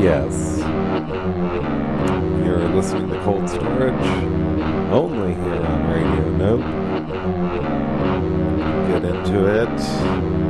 yes. You're listening to Cold Storage only here on Radio Nope. Get into it.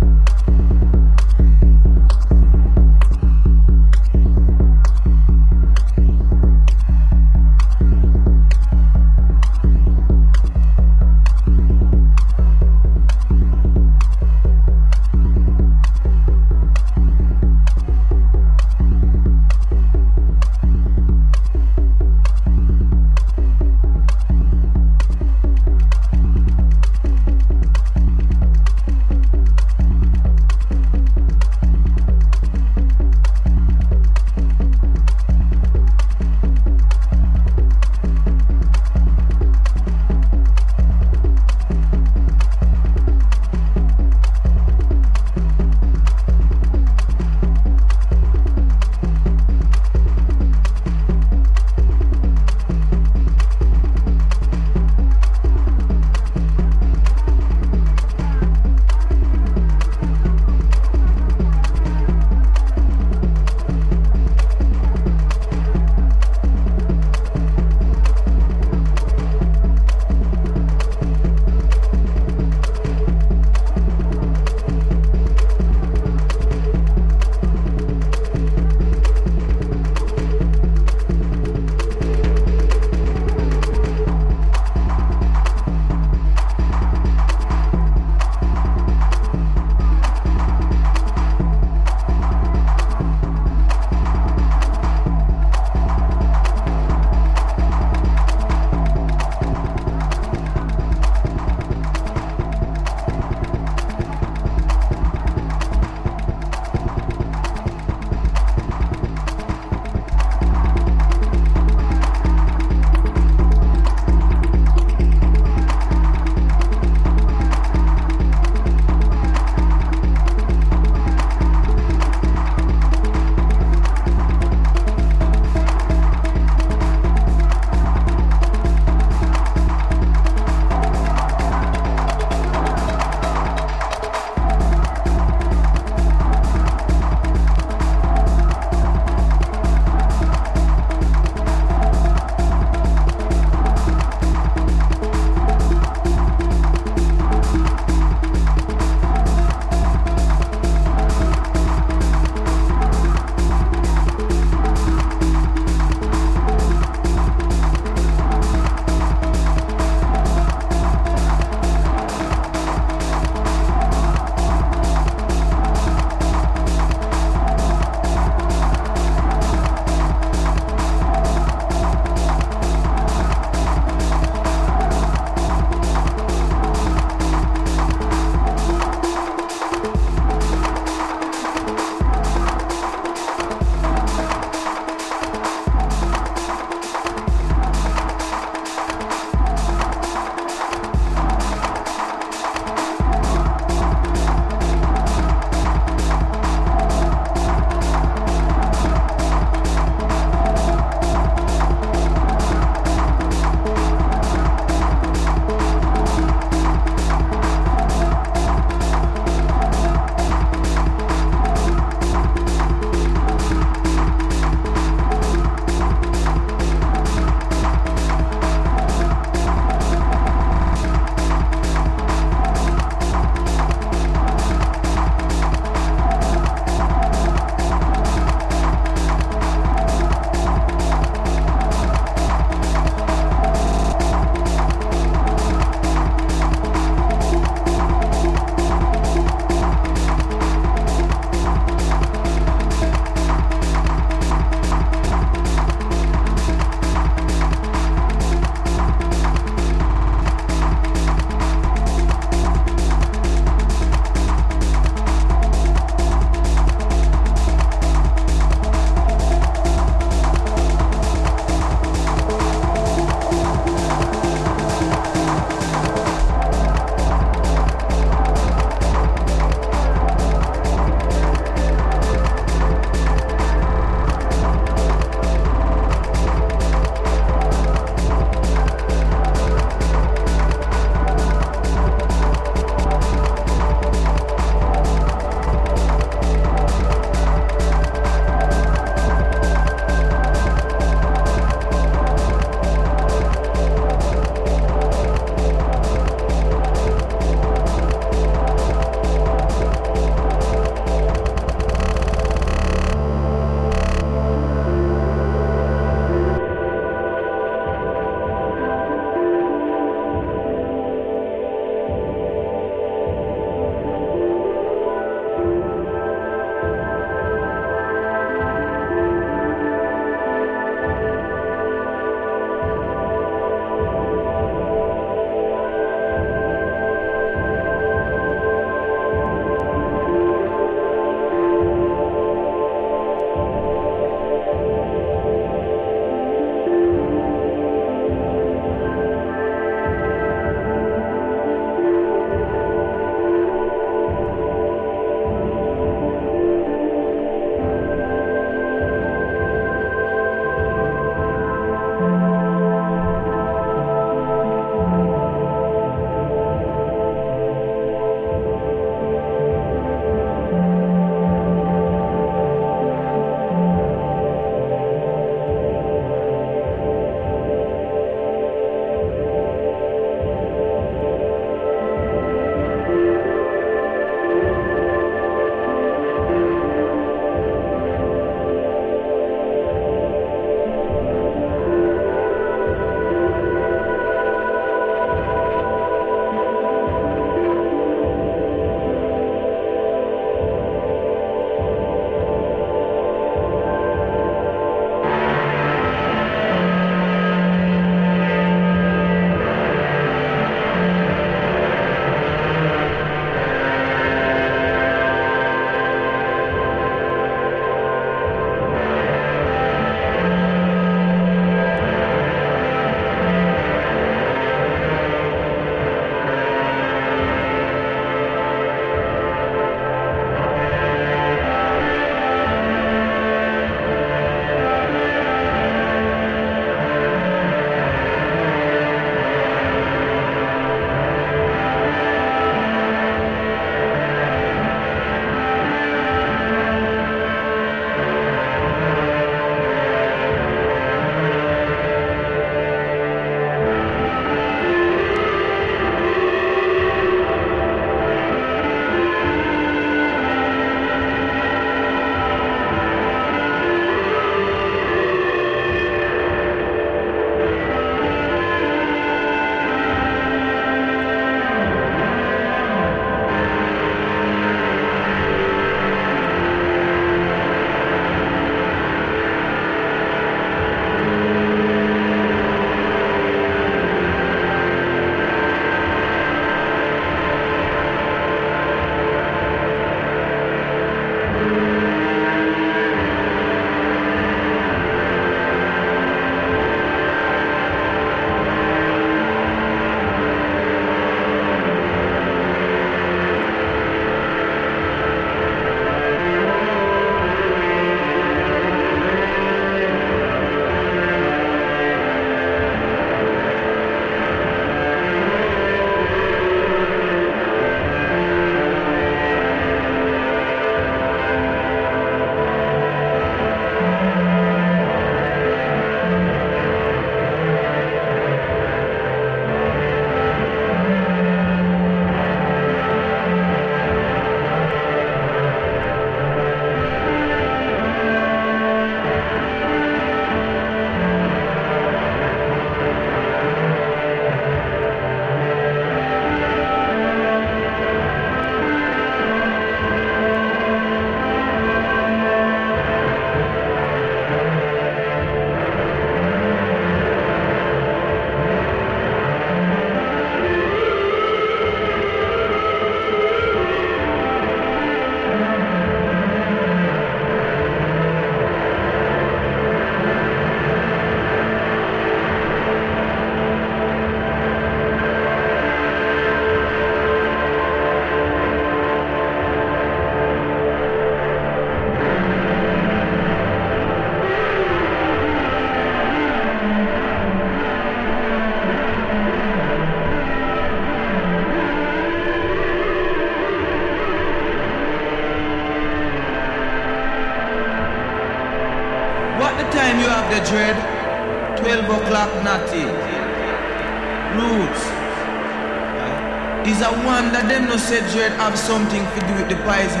Have something to do with the poison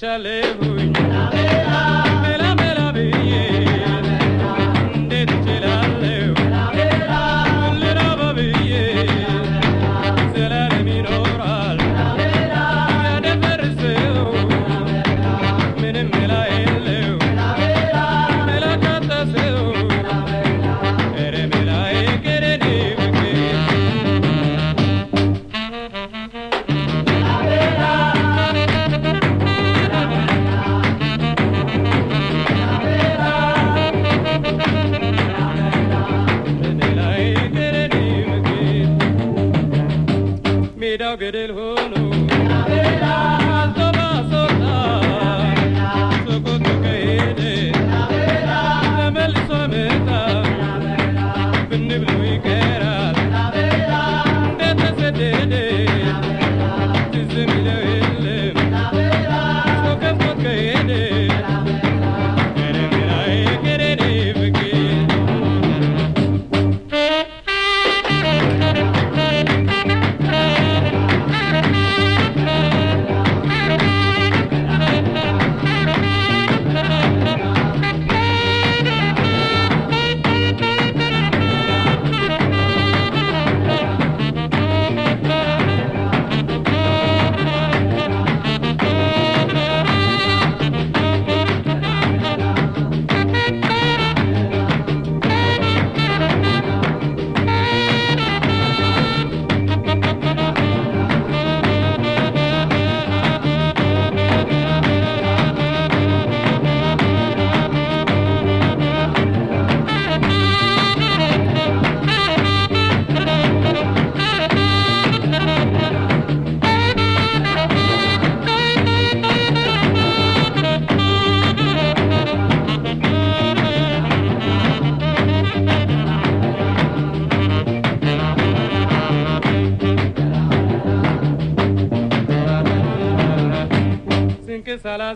Mera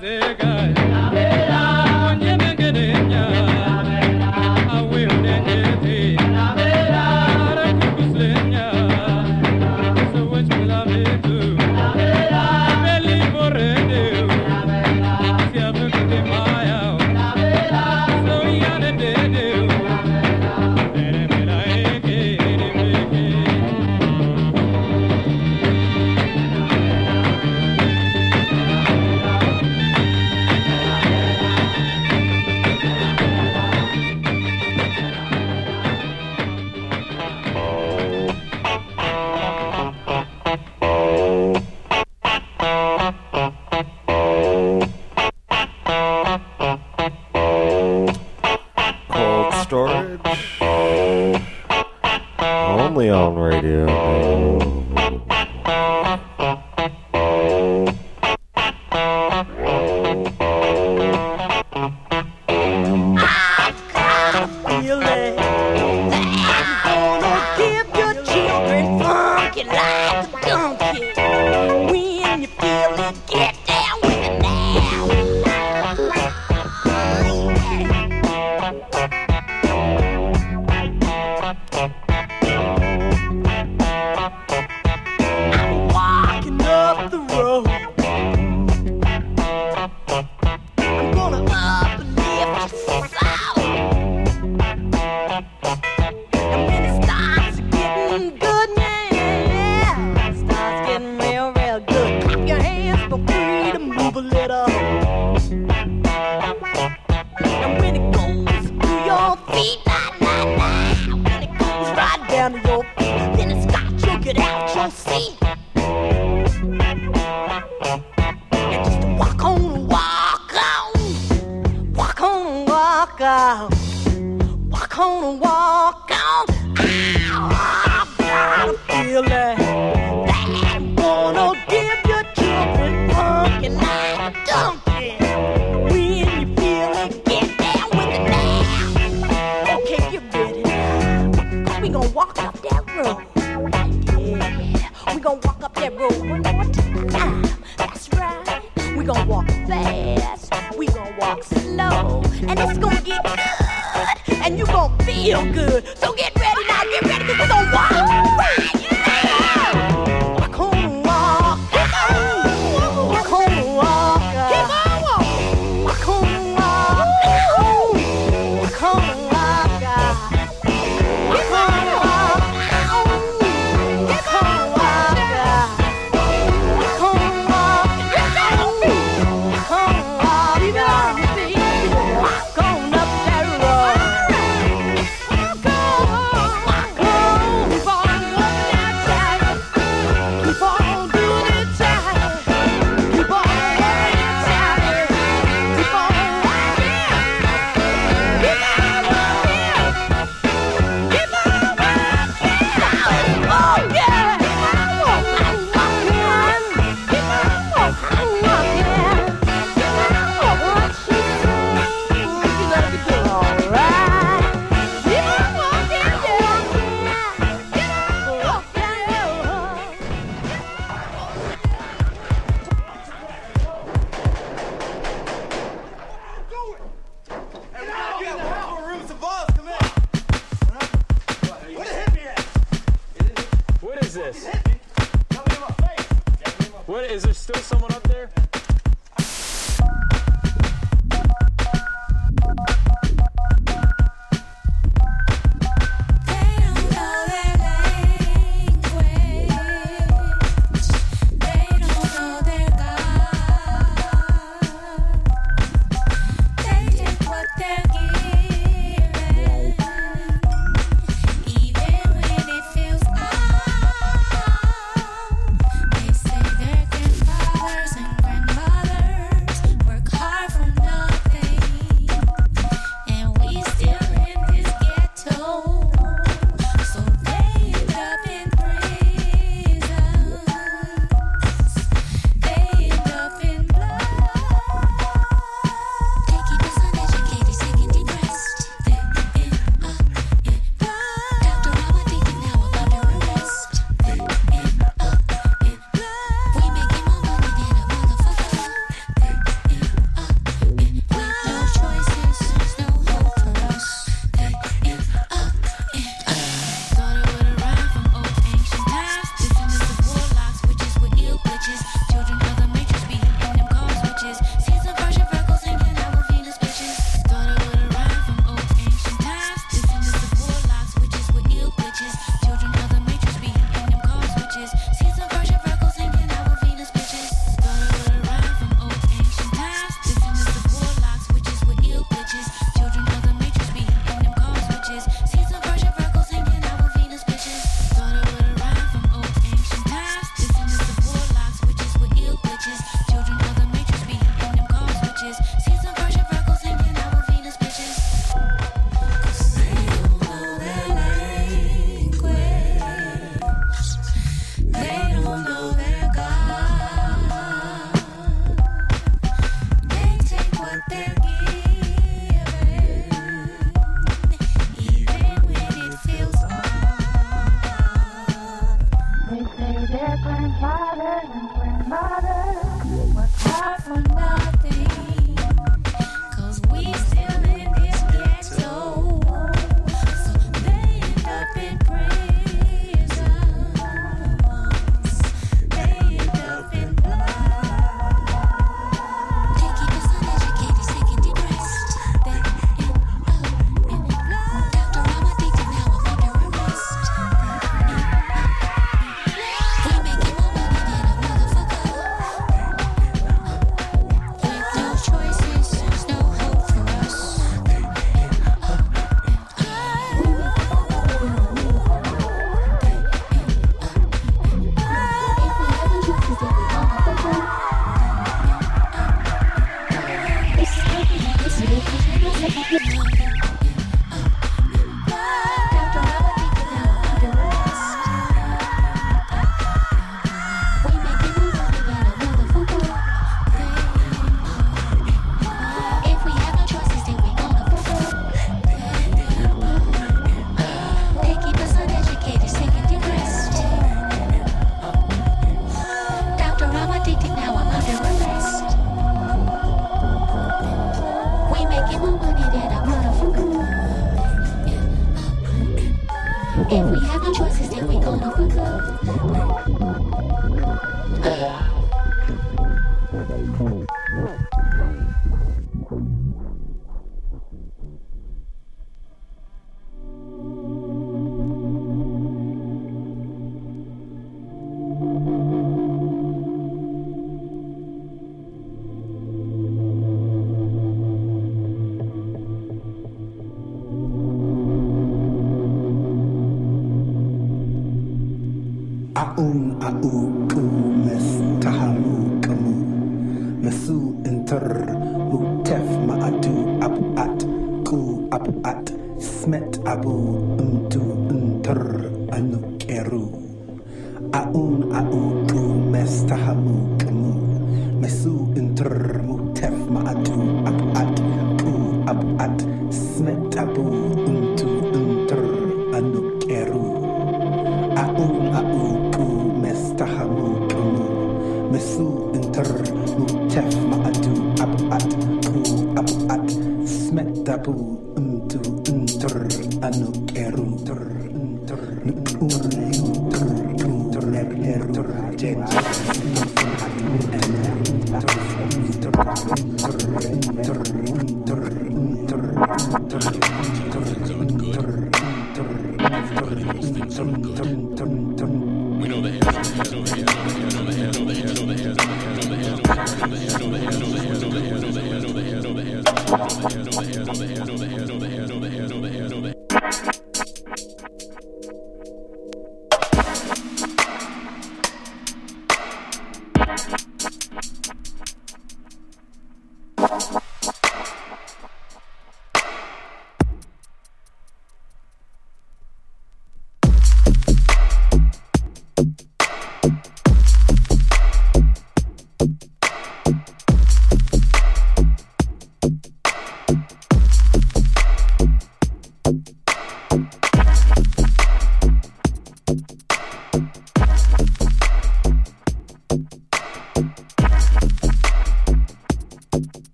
sin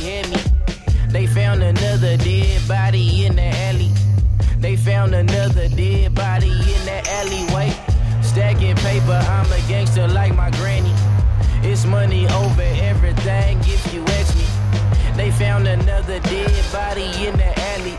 had me. They found another dead body in the alley. They found another dead body in the alleyway. Stacking paper, I'm a gangster like my granny. It's money over everything if you ask me. They found another dead body in the alley.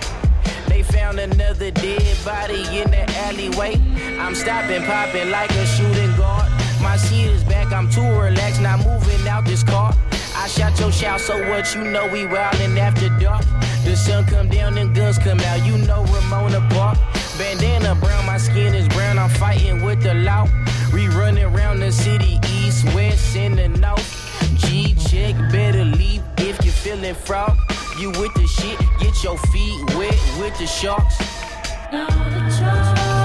They found another dead body in the alleyway. I'm stopping, popping like a shooting guard. My seat is back, I'm too relaxed, not moving out this car. I shout your shout, so what you know we wildin' after dark. The sun come down and guns come out, you know Ramona Park. Bandana brown, my skin is brown, I'm fighting with the law. We running around the city, east, west, and the north. G check, better leave if you feeling fraud. You with the shit, get your feet wet with the sharks. Now the sharks.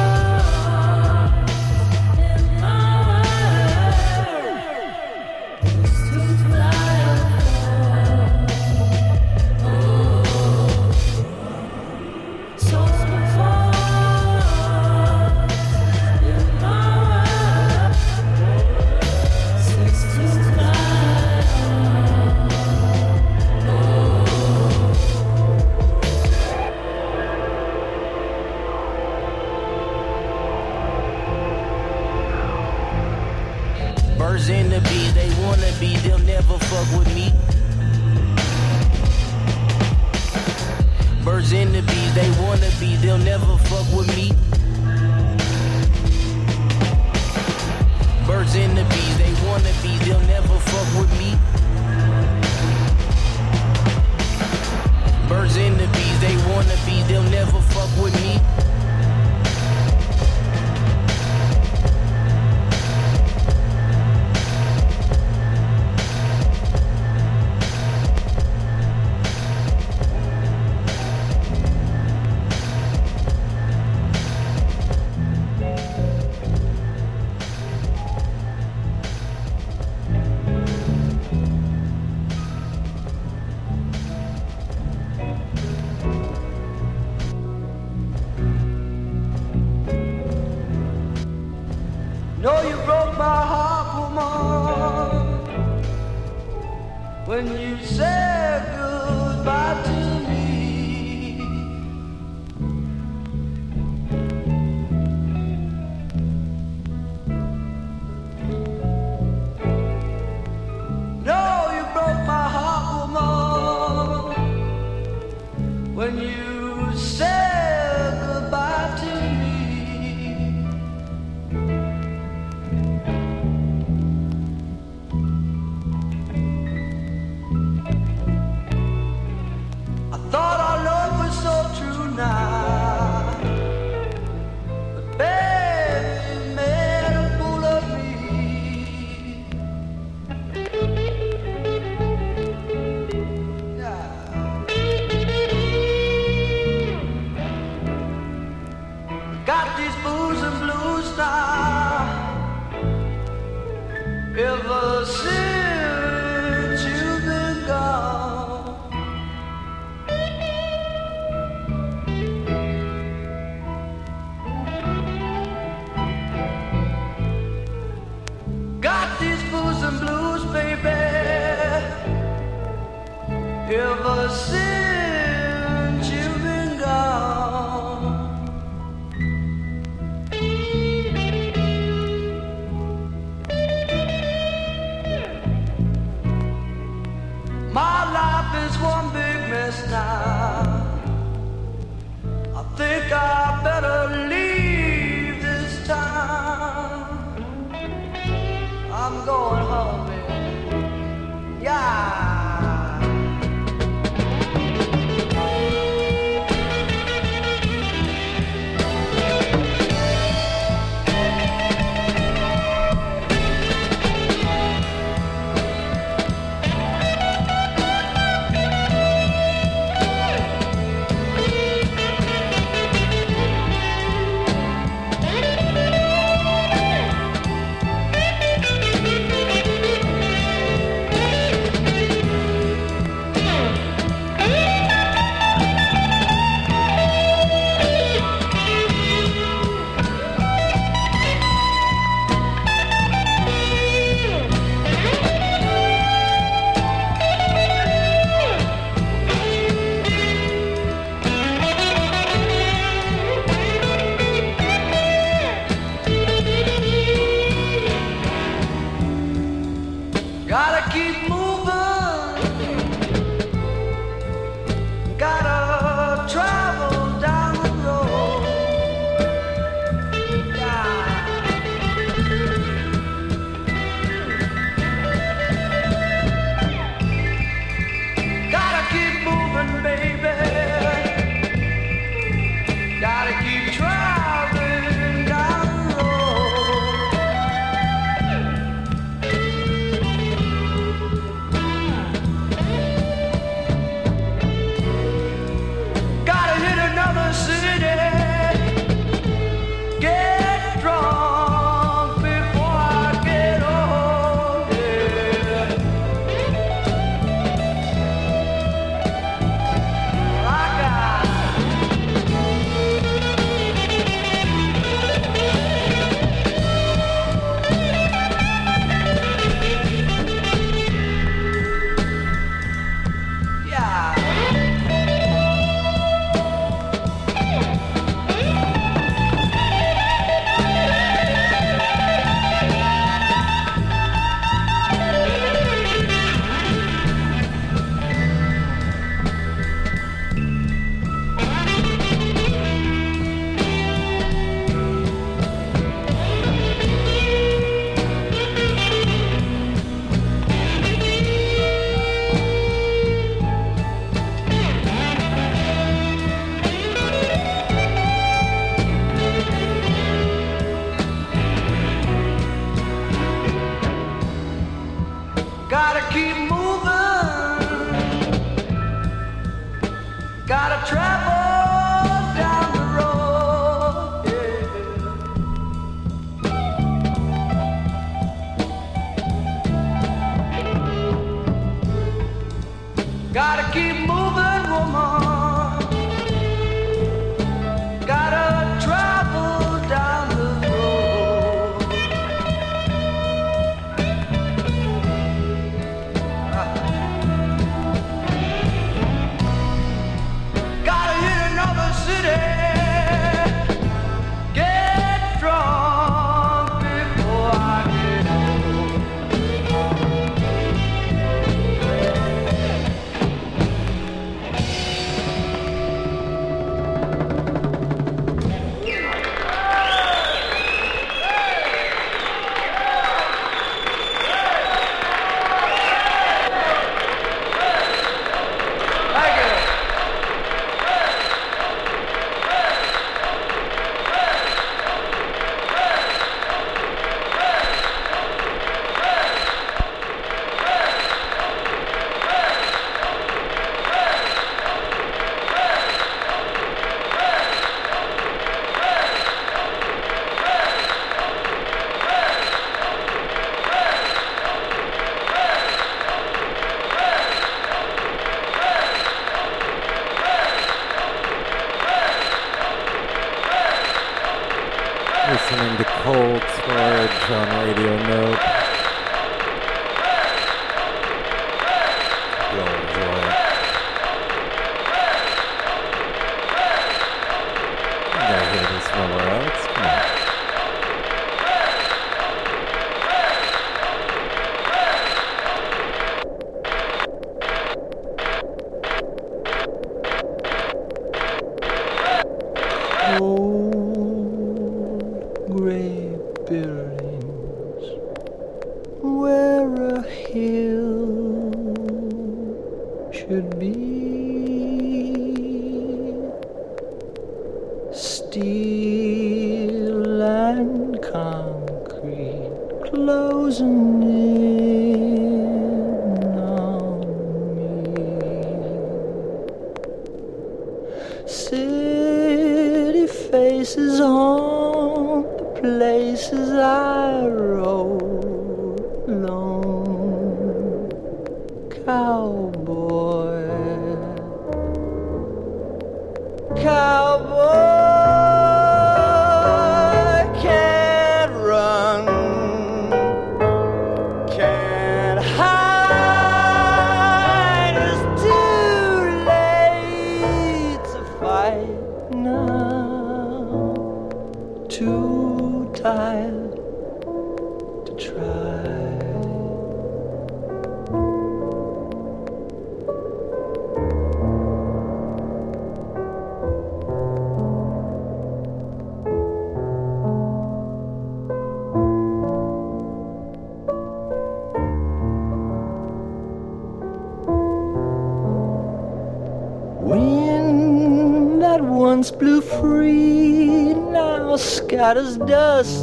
Dust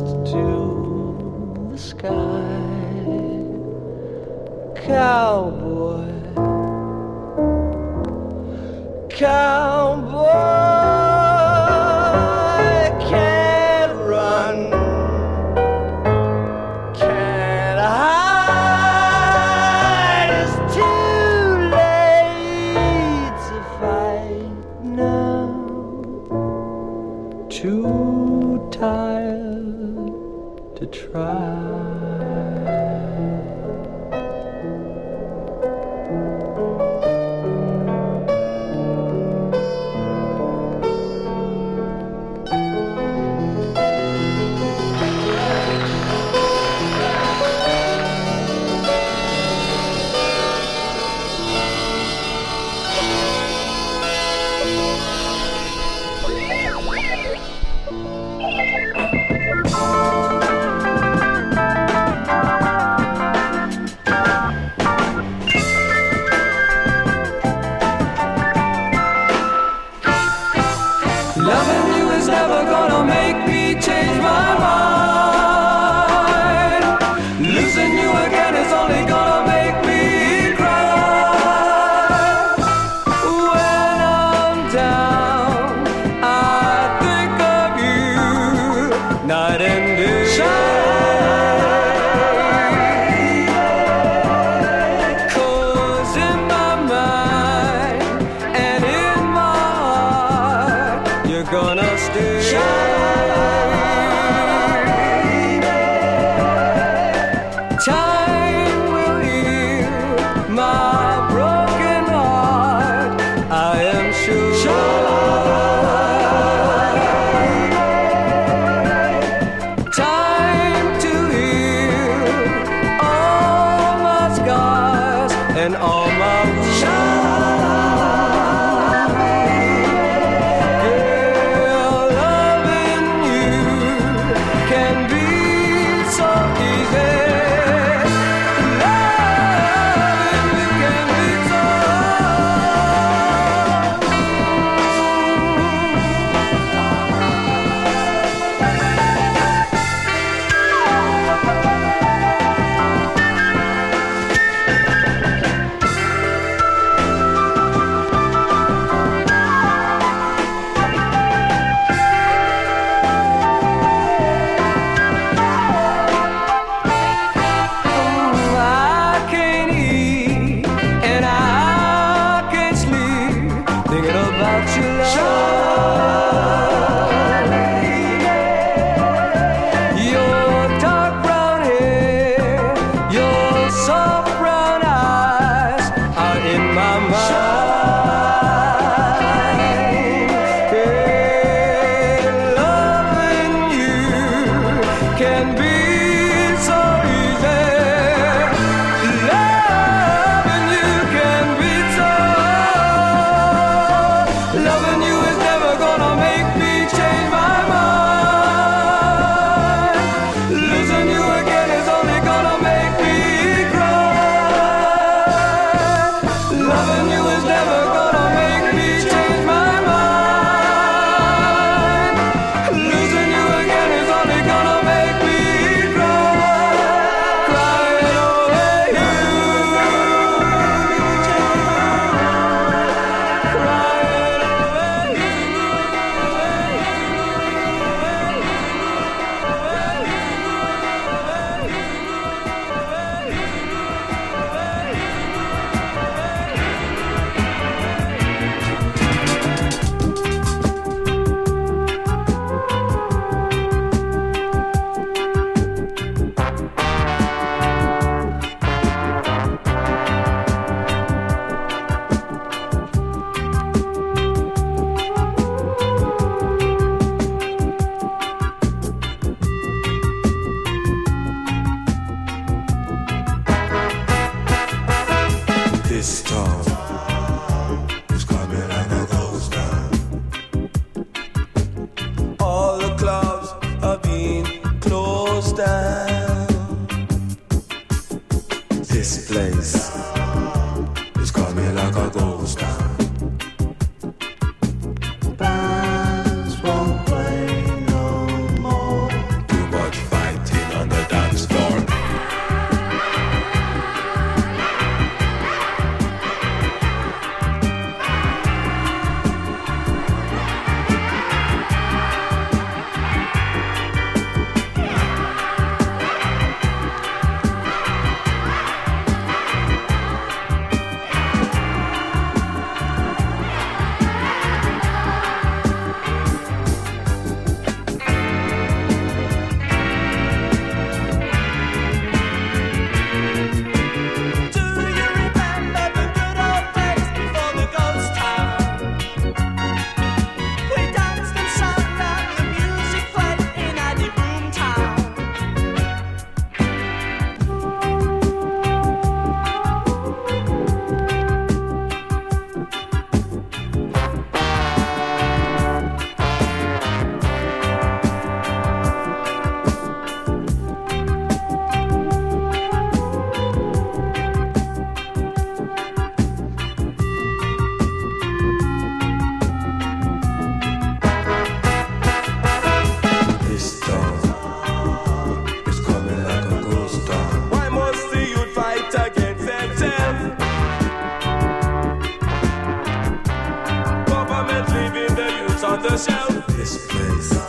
the youth on the shelf. This place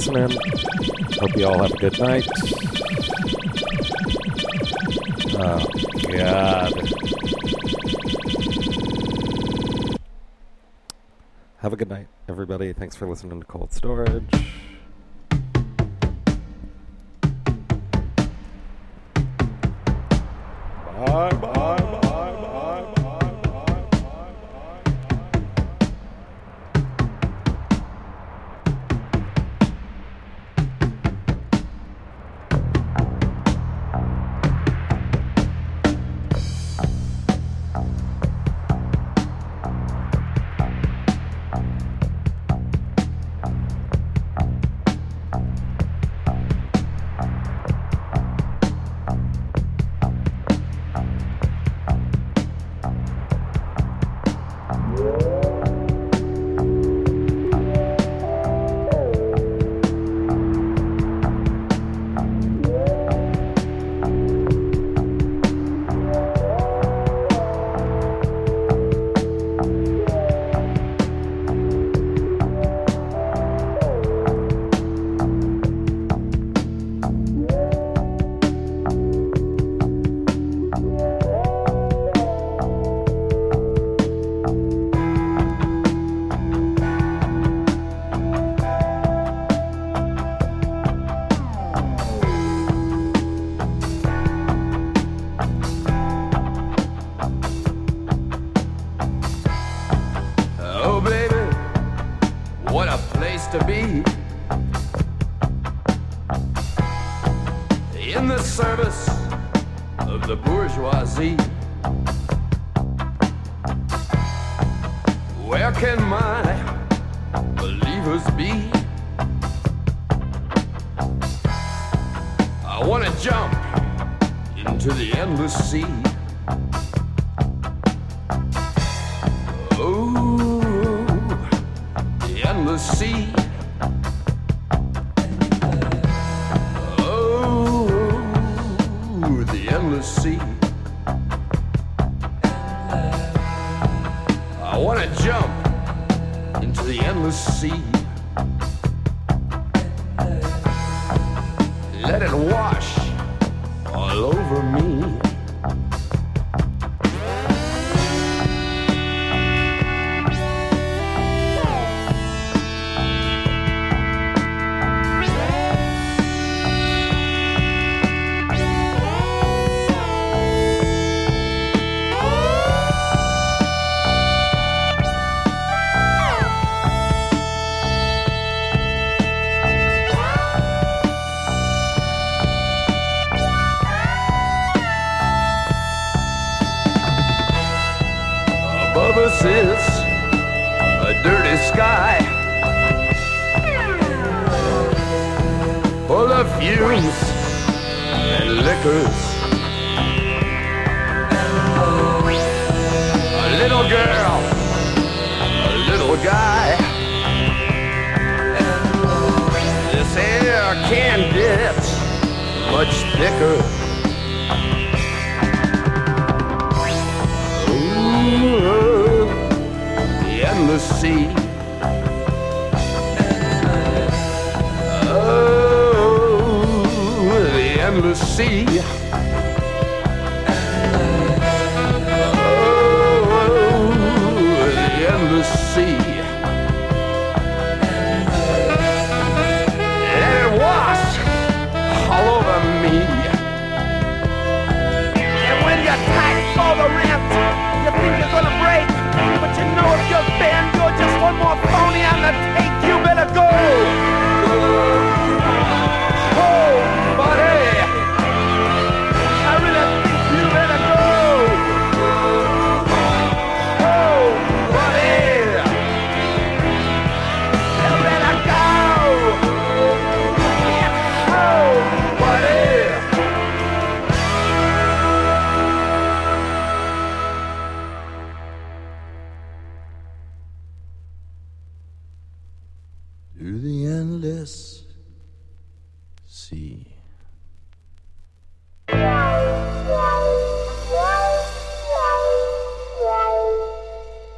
listening. Hope you all have a good night. Oh, God. Have a good night, everybody. Thanks for listening to Cold Storage.